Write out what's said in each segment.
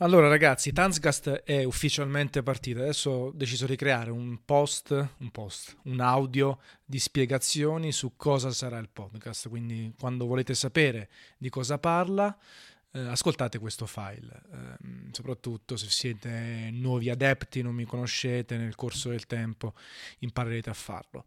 Allora ragazzi, Tanzcast è ufficialmente partita. Adesso ho deciso di creare un post, un post, un audio di spiegazioni su cosa sarà il podcast. Quindi quando volete sapere di cosa parla, eh, ascoltate questo file. Eh, soprattutto se siete nuovi adepti, non mi conoscete, nel corso del tempo imparerete a farlo.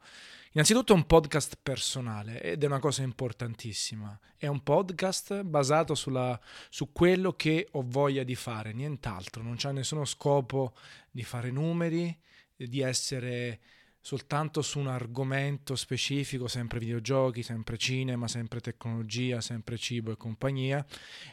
Innanzitutto è un podcast personale ed è una cosa importantissima. È un podcast basato sulla, su quello che ho voglia di fare, nient'altro. Non c'è nessuno scopo di fare numeri, di essere soltanto su un argomento specifico, sempre videogiochi, sempre cinema, sempre tecnologia, sempre cibo e compagnia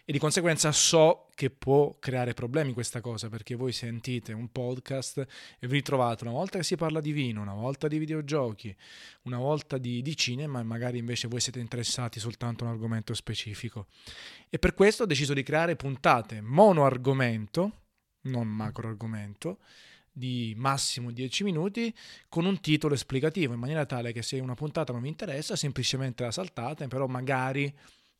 e di conseguenza so che può creare problemi questa cosa perché voi sentite un podcast e vi ritrovate una volta che si parla di vino, una volta di videogiochi, una volta di, di cinema e magari invece voi siete interessati soltanto a un argomento specifico. E per questo ho deciso di creare puntate mono argomento, non macro argomento, di massimo 10 minuti con un titolo esplicativo in maniera tale che se una puntata non vi interessa semplicemente la saltate però magari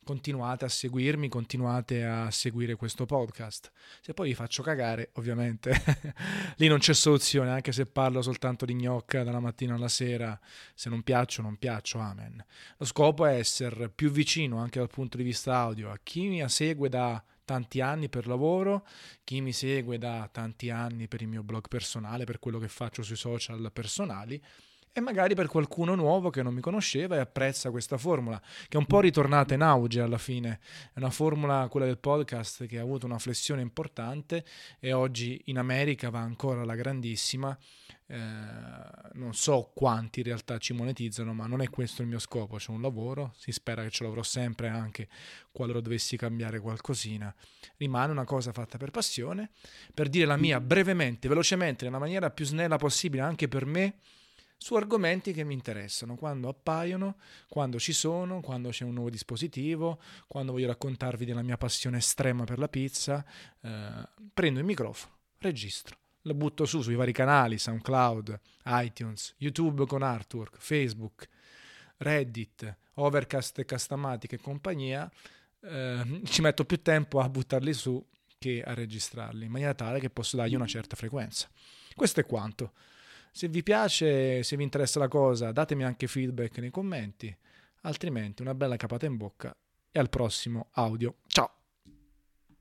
continuate a seguirmi, continuate a seguire questo podcast. Se poi vi faccio cagare, ovviamente, lì non c'è soluzione, anche se parlo soltanto di gnocca dalla mattina alla sera, se non piaccio, non piaccio, amen. Lo scopo è essere più vicino anche dal punto di vista audio a chi mi segue da tanti anni per lavoro, chi mi segue da tanti anni per il mio blog personale, per quello che faccio sui social personali e magari per qualcuno nuovo che non mi conosceva e apprezza questa formula, che è un po' ritornata in auge alla fine. È una formula, quella del podcast, che ha avuto una flessione importante e oggi in America va ancora alla grandissima eh, non so quanti in realtà ci monetizzano, ma non è questo il mio scopo, c'è un lavoro, si spera che ce l'avrò sempre anche qualora dovessi cambiare qualcosina. Rimane una cosa fatta per passione, per dire la mia brevemente, velocemente, nella maniera più snella possibile anche per me, su argomenti che mi interessano, quando appaiono, quando ci sono, quando c'è un nuovo dispositivo, quando voglio raccontarvi della mia passione estrema per la pizza, eh, prendo il microfono, registro la butto su sui vari canali, SoundCloud, iTunes, YouTube con Artwork, Facebook, Reddit, Overcast e Castamatic e compagnia, eh, ci metto più tempo a buttarli su che a registrarli, in maniera tale che posso dargli una certa frequenza. Questo è quanto. Se vi piace, se vi interessa la cosa, datemi anche feedback nei commenti, altrimenti una bella capata in bocca e al prossimo audio. Ciao!